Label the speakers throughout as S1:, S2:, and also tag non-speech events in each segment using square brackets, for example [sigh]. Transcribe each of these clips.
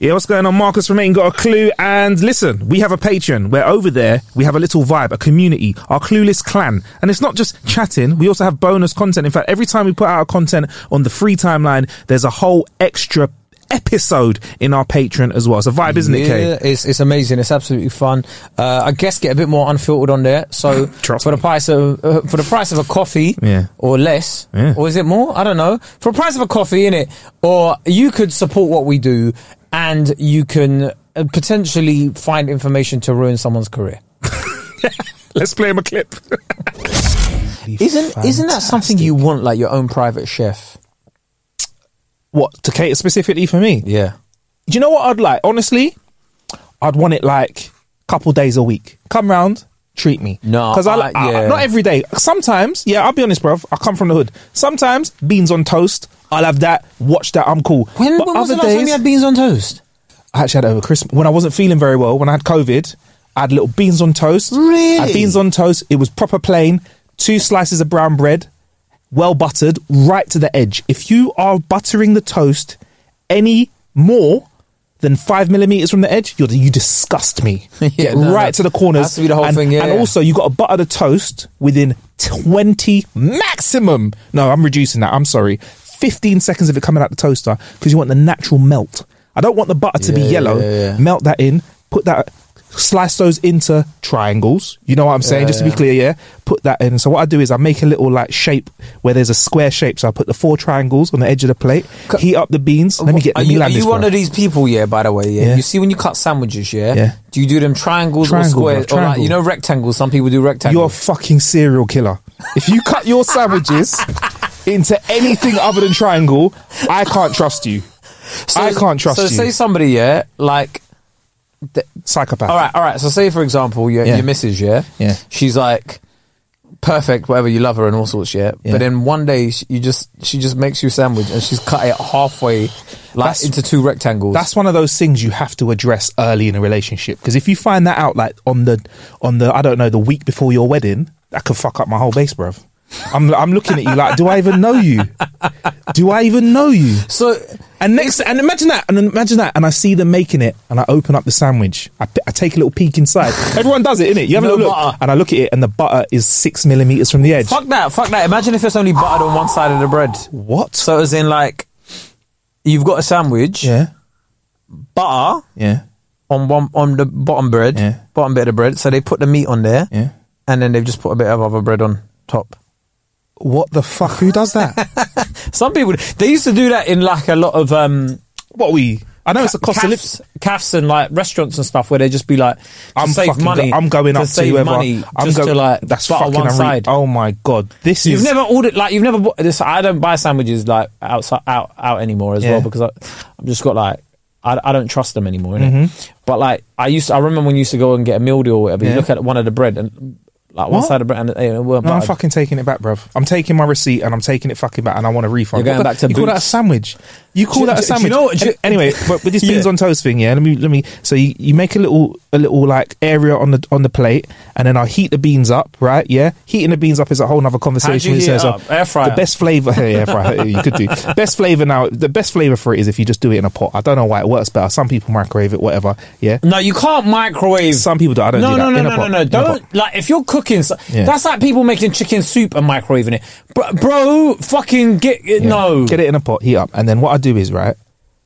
S1: Yeah, what's going on? Marcus from Ain't Got a Clue. And listen, we have a Patreon where over there we have a little vibe, a community, our clueless clan. And it's not just chatting, we also have bonus content. In fact, every time we put out content on the free timeline, there's a whole extra episode in our Patreon as well. It's a vibe, isn't it, Kay?
S2: Yeah, it's it's amazing. It's absolutely fun. Uh, I guess get a bit more unfiltered on there. So [laughs] for the price of uh, for the price of a coffee,
S1: Yeah.
S2: or less,
S1: Yeah.
S2: or is it more? I don't know. For the price of a coffee, in it, or you could support what we do, and you can uh, potentially find information to ruin someone's career. [laughs]
S1: Let's play him a clip.
S2: Isn't isn't that something you want, like your own private chef?
S1: what, to cater specifically for me?
S2: Yeah.
S1: Do you know what I'd like? Honestly, I'd want it like a couple days a week. Come round, treat me.
S2: No,
S1: because I,
S2: I-
S1: I-
S2: yeah.
S1: not every day. Sometimes, yeah, I'll be honest, bruv. I come from the hood. Sometimes beans on toast. I'll have that. Watch that. I'm cool.
S2: When,
S1: But
S2: when was the
S1: other
S2: last time
S1: days,
S2: you had beans on toast?
S1: I actually had it over Christmas when I wasn't feeling very well. When I had COVID, I had little beans on toast. I had beans on toast. It was proper plain. Two slices of brown bread, well buttered, right to the edge. If you are buttering the toast any more than five millimeters from the edge, you're, you disgust me. [laughs]
S2: Yeah,
S1: Get
S2: no,
S1: right to the corners.
S2: Has to be the whole
S1: and,
S2: thing, yeah,
S1: And
S2: yeah.
S1: also, you got to butter the toast within 20 maximum. No, I'm reducing that. I'm sorry. 15 seconds of it coming out the toaster because you want the natural melt. I don't want the butter to be yellow.
S2: yeah, yeah.
S1: Melt that in. Put that. Slice those into triangles. You know what I'm saying? Just to be clear, yeah. Put that in. So what I do is I make a little like shape where there's a square shape. So I put the four triangles on the edge of the plate. Heat up the beans. Let me get.
S2: Are
S1: let me
S2: you, are you one of these people? Yeah. By the way, yeah.
S1: Yeah.
S2: You see when you cut sandwiches, yeah.
S1: Yeah.
S2: Do you do them triangles
S1: Triangle,
S2: or squares
S1: bro,
S2: or like you know rectangles? Some people do rectangles.
S1: You're a fucking serial killer. If you cut your [laughs] sandwiches into anything other than triangle, I can't trust you. I can't trust
S2: so
S1: you.
S2: say somebody, yeah, like.
S1: Psychopath.
S2: All right, all right. So say for example, your,
S1: Yeah.
S2: your missus, yeah,
S1: Yeah.
S2: she's like perfect, whatever you love her and all sorts, yeah.
S1: Yeah.
S2: But then one day she, you just she just makes you a sandwich and she's cut it halfway, like
S1: That's-
S2: into two rectangles.
S1: That's one of those things you have to address early in a relationship because if you find that out like on the on the I don't know the week before your wedding, that could fuck up my whole base, bruv. I'm I'm looking at you like, do I even know you? Do I even know you?
S2: so.
S1: And next, and imagine that, and imagine that, and I see them making it, and I open up the sandwich. I, I take a little peek inside. Everyone does it, innit? You have a
S2: No
S1: little look,
S2: butter.
S1: and I look at it, and the butter is six millimeters from the edge.
S2: Fuck that, fuck that. Imagine if it's only buttered on one side of the bread.
S1: What?
S2: So as in like, you've got a sandwich,
S1: Yeah,
S2: butter
S1: yeah,
S2: on one on the bottom bread,
S1: Yeah.
S2: bottom bit of the bread. So they put the meat on there,
S1: yeah.
S2: and then they've just put a bit of other bread on top.
S1: What the fuck? Who does that? [laughs]
S2: Some people they used to do that in like a lot of um
S1: what we? I know it's a cost of
S2: cafes, cafes and like restaurants and stuff where they just be like,
S1: I'm
S2: save
S1: fucking.
S2: money.
S1: go- I'm going up to
S2: save
S1: whoever.
S2: money
S1: I'm
S2: just
S1: go-
S2: to like
S1: That's fucking.
S2: one
S1: unre-
S2: side.
S1: Oh my god, this is You've
S2: never ordered like you've never bought this. I don't buy sandwiches like outside out out anymore as
S1: Yeah.
S2: well because I, I've just got like I, I don't trust them anymore.
S1: Mm-hmm.
S2: But like I used to, I remember when you used to go and get a meal deal or whatever.
S1: Yeah.
S2: You look at one of the bread and like one
S1: What?
S2: side of bread and it, it weren't
S1: No, I'm fucking taking it back, bruv. I'm taking my receipt and I'm taking it fucking back, and I want a refund.
S2: You're going
S1: What the-
S2: back to
S1: you call that a sandwich? You call
S2: Do-
S1: that a
S2: do- do
S1: sandwich?
S2: you know what- do you-
S1: anyway, but with this [laughs] beans
S2: Yeah.
S1: on toast thing, yeah. Let me let me. So you, you make a little a little like area on the on the plate, and then I heat the beans up, right? Yeah, heating the beans up is a whole other conversation.
S2: you heat it
S1: so-
S2: up? Air fryer?
S1: The best flavor, [laughs] yeah, air fryer. you could do [laughs] best flavor now. The best flavor for it is if you just do it in a pot. I don't know why it works better. Some people microwave it, whatever. Yeah,
S2: No, you can't microwave.
S1: Some people do. I don't
S2: no,
S1: do.
S2: No, no, no,
S1: pot.
S2: no, no. Don't like if you're cooking.
S1: Yeah.
S2: That's like people making chicken soup and microwaving it, bro. bro fucking get it.
S1: Yeah.
S2: No,
S1: Get it in a pot, heat up, and then what I do is right,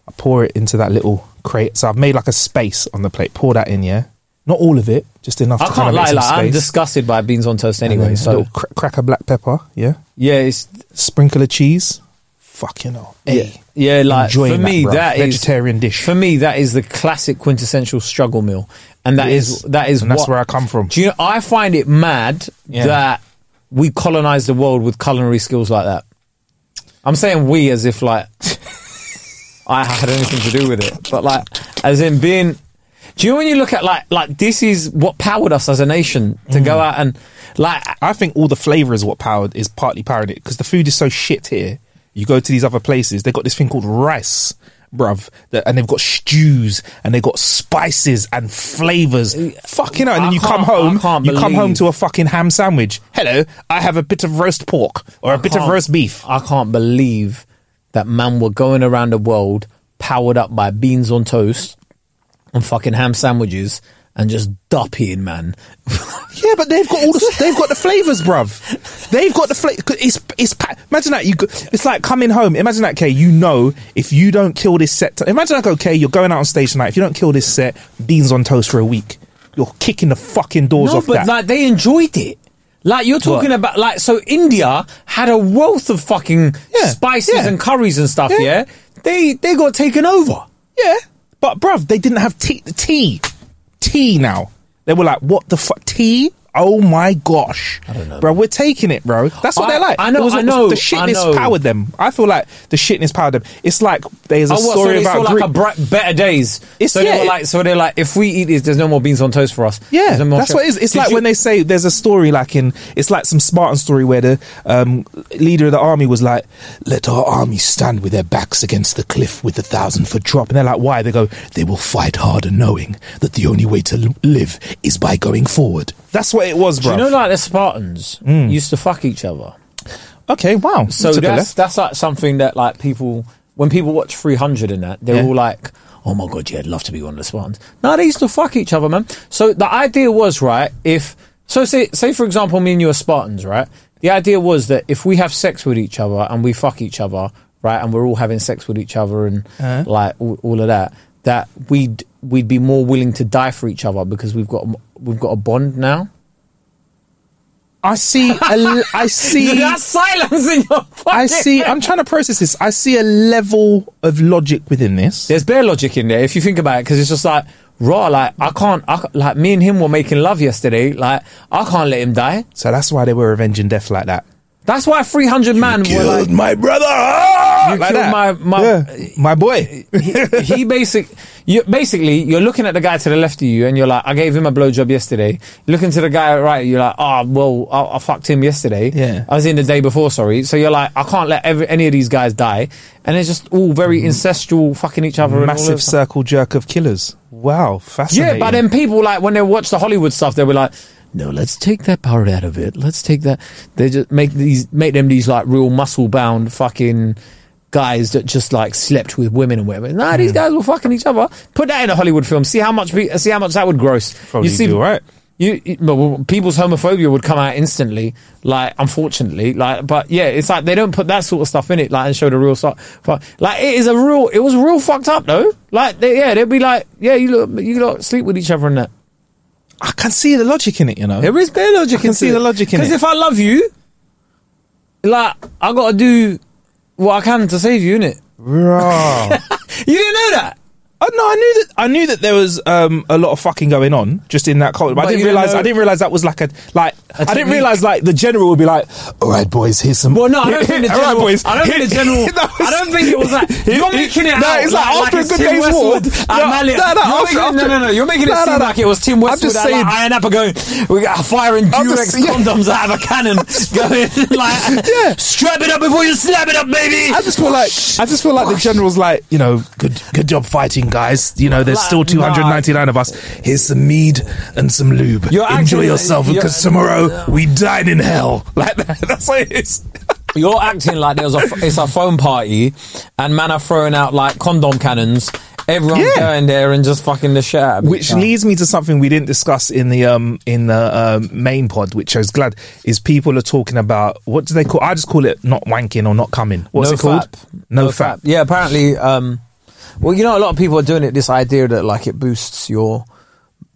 S1: I pour it into that little crate. So I've made like a space on the plate. Pour that in, yeah. Not all of it, just enough.
S2: I
S1: to kind
S2: can't
S1: of
S2: lie. Like I'm disgusted by beans on toast anyway.
S1: then
S2: So
S1: little cra- crack of black pepper, yeah.
S2: yeah, it's
S1: Sprinkle of cheese. Fuck you know.
S2: yeah,
S1: Hey,
S2: yeah. Like
S1: enjoying
S2: for me,
S1: bruv.
S2: that is
S1: vegetarian dish.
S2: For me, that is the classic quintessential struggle meal, and that is,
S1: is,
S2: that is
S1: And that's
S2: what-
S1: where I come from.
S2: Do you know? I find it mad
S1: Yeah.
S2: that we colonize the world with culinary skills like that. I'm saying we as if like [laughs] I had anything to do with it, but like as in being. Do you know when you look at like like this is what powered us as a nation to go
S1: Mm.
S2: out and like
S1: I think all the flavour is what powered is partly powering it because the food is so shit here. You go to these other places, they got this thing called rice, bruv, that, and they've got stews and they've got spices and flavours. Fucking hell! And
S2: I
S1: then you come
S2: can't- I
S1: home,
S2: can't
S1: you come home
S2: believe-
S1: to a fucking ham sandwich. Hello, I have a bit of roast pork or a bit of
S2: can't-
S1: roast beef.
S2: I can't believe that man were going around the world powered up by beans on toast and fucking ham sandwiches and just dupping, man. [laughs]
S1: Yeah, but they've got all the they've got the flavors, bruv. They've got the flavor. It's it's imagine that you. go- It's like coming home. Imagine that, Kay. You know, if you don't kill this set, imagine like okay, you're going out on stage tonight. If you don't kill this set, beans on toast for a week, you're kicking the fucking doors
S2: no,
S1: off
S2: but
S1: that.
S2: like they enjoyed it. Like you're talking
S1: What?
S2: about, like so India had a wealth of fucking
S1: Yeah,
S2: spices
S1: yeah.
S2: and curries and stuff.
S1: Yeah.
S2: Yeah, they they got taken over.
S1: yeah, but bruv, they didn't have tea. Tea, tea. Now they were like, what the fuck, tea. Oh my gosh, I don't know, bro. We're taking it, bro. That's what
S2: I-
S1: they're like.
S2: I know,
S1: was-
S2: I know,
S1: The shitness
S2: know.
S1: powered them. I feel like the shitness powered them. It's like there's a
S2: Oh, what, so
S1: story
S2: they
S1: about Greek.
S2: like a bright, better days.
S1: It's-
S2: so they
S1: yeah,
S2: were
S1: it-
S2: like, so they're like, if we eat this, there's no more beans on toast for us.
S1: Yeah,
S2: no
S1: that's what it is. It's
S2: Did
S1: like
S2: you-
S1: when they say there's a story like in it's like some Spartan story where the um, leader of the army was like, "Let our army stand with their backs against the cliff with the thousand foot drop," and they're like, "Why?" They go, "They will fight harder, knowing that the only way to live is by going forward." That's what it was, bro.
S2: you know, like the Spartans used to fuck each other.
S1: okay, wow.
S2: So
S1: took a
S2: that's
S1: left.
S2: that's like something that like people when people watch 300 and that they're
S1: Yeah.
S2: all like, "Oh my god, yeah, I'd love to be one of the Spartans." No, they used to fuck each other, man. So the idea was right if so say say for example me and you are Spartans, right? The idea was that if we have sex with each other and we fuck each other, right, and we're all having sex with each other and
S1: Uh-huh.
S2: like all, all of that, that we'd we'd be more willing to die for each other because we've got we've got a bond now.
S1: I see. A, [laughs] I see.
S2: That silence in your
S1: I see. I'm trying to process this. I see a level of logic within this.
S2: There's bare logic in there if you think about it, because it's just like raw. Like I can't, I, like me and him were making love yesterday. Like I can't let him die.
S1: So that's why they were avenging death like that.
S2: That's why 300 man were
S1: killed
S2: like
S1: my brother. Ah!
S2: You
S1: Like
S2: killed
S1: that.
S2: my- my-
S1: Yeah, my boy. [laughs]
S2: he, he basic. You basically you're looking at the guy to the left of you, and you're like, I gave him a blowjob yesterday. Looking to the guy right, you're like, oh well, I, I fucked him yesterday.
S1: Yeah.
S2: I was in the day before. Sorry. So you're like, I can't let every, any of these guys die, and it's just all very incestual, fucking each other. and all.
S1: Massive
S2: of-
S1: circle jerk of killers. Wow, fascinating.
S2: Yeah, but then people like when they watch the Hollywood stuff, they were like, "No, let's take that part out of it. Let's take that." They just make these, make them these like real muscle bound fucking guys that just like slept with women and whatever. Nah,
S1: Hmm.
S2: these guys were fucking each other. Put that in a Hollywood film. See how much, see how much that would gross.
S1: Probably
S2: you see,
S1: do alright.
S2: You, you- well, people's homophobia would come out instantly, like unfortunately, like. But yeah, it's like they don't put that sort of stuff in it, like, and show the real stuff. But like, it is a real. It was real fucked up though. Like, they, yeah, they'd be like, yeah, you look, you lot sleep with each other and that.
S1: I can see the logic in it. You know,
S2: There is bare logic.
S1: I can see the logic in it.
S2: Because if I love you, like I got to do what I can to save you, innit?
S1: Raw. [laughs]
S2: You didn't know that.
S1: Oh, no, I knew that. I knew that there was um, a lot of fucking going on just in that culture, but,
S2: But
S1: I didn't realize.
S2: know-
S1: I didn't realize that was like a like. I didn't realize like the general would be like, "All right, boys, here's some."
S2: Well, no, I don't [laughs] think the
S1: All right,
S2: general.
S1: boys.
S2: I don't think the [laughs] general.
S1: No,
S2: I don't think it was like [laughs] you're making it
S1: No,
S2: out.
S1: it's like after a good
S2: Tim
S1: day's
S2: at
S1: No,
S2: Mallet.
S1: no, no,
S2: You're
S1: after-
S2: making- no, no, no. You're making it
S1: No, no,
S2: seem
S1: no.
S2: like it was Tim Westwood.
S1: I'm
S2: just
S1: saying-
S2: like, Iron Apple going. We got firing Durex
S1: yeah.
S2: condoms out of a cannon, going like,
S1: Yeah.
S2: strap it up before you slap it up, baby.
S1: I just feel like I just feel like the general's like you know good good job fighting guys you know there's
S2: Like,
S1: still 299 of us here's some mead and some lube
S2: You're
S1: enjoy yourself because tomorrow we dine in hell [laughs] like that. that's what it is
S2: You're acting like there was a it's a phone party, and man are throwing out like condom cannons. Everyone's
S1: Yeah.
S2: going there and just fucking the shit out
S1: which
S2: other.
S1: leads me to something we didn't discuss in the um in the um, main pod which I was glad is people are talking about what do they call I just call it not wanking or not coming what's
S2: no
S1: it called
S2: fap.
S1: no, fap.
S2: Yeah, apparently. Um, well, you know, a lot of people are doing it. This idea that like it boosts your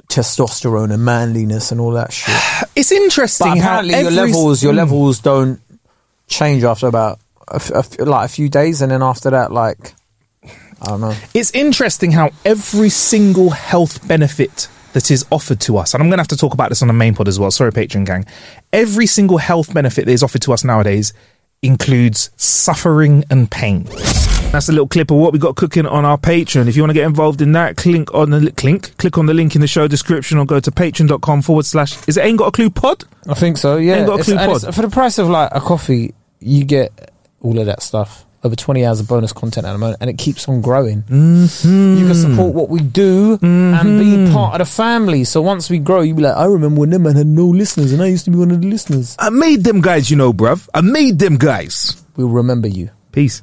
S2: testosterone and manliness and all that shit. [sighs]
S1: it's interesting
S2: But
S1: how
S2: apparently, your levels your
S1: Mm.
S2: levels don't change after about a a like a few days, and then after that, like I don't know.
S1: It's interesting how every single health benefit that is offered to us, and I'm going to have to talk about this on the main pod as well. Sorry, Patreon gang. Every single health benefit that is offered to us nowadays includes suffering and pain. That's a little clip of what we got cooking on our Patreon. If you want to get involved in that, click on the li- click, on the link in the show description or go to patreon.com forward slash. Is it ain't got a clue pod?
S2: I think so. Yeah,
S1: Ain't got a clue pod.
S2: for the price of like a coffee, you get all of that stuff. Over 20 hours of bonus content at the moment, and it keeps on growing.
S1: Mm-hmm.
S2: You can support what we do and be part of the family. So once we grow, you'll be like, I remember when them man had no listeners, and I used to be one of the listeners.
S1: I made them guys, you know, bruv. I made them guys.
S2: We'll remember you.
S1: Peace.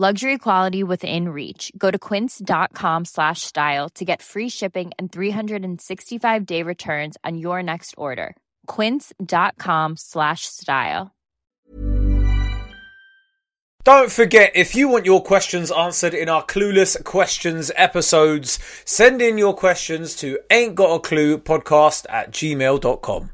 S3: Luxury quality within reach. Go to quince.com slash style to get free shipping and 365 day returns on your next order. Quince.com slash style.
S4: Don't forget, if you want your questions answered in our Clueless Questions episodes, send in your questions to ain't got a clue podcast at gmail.com.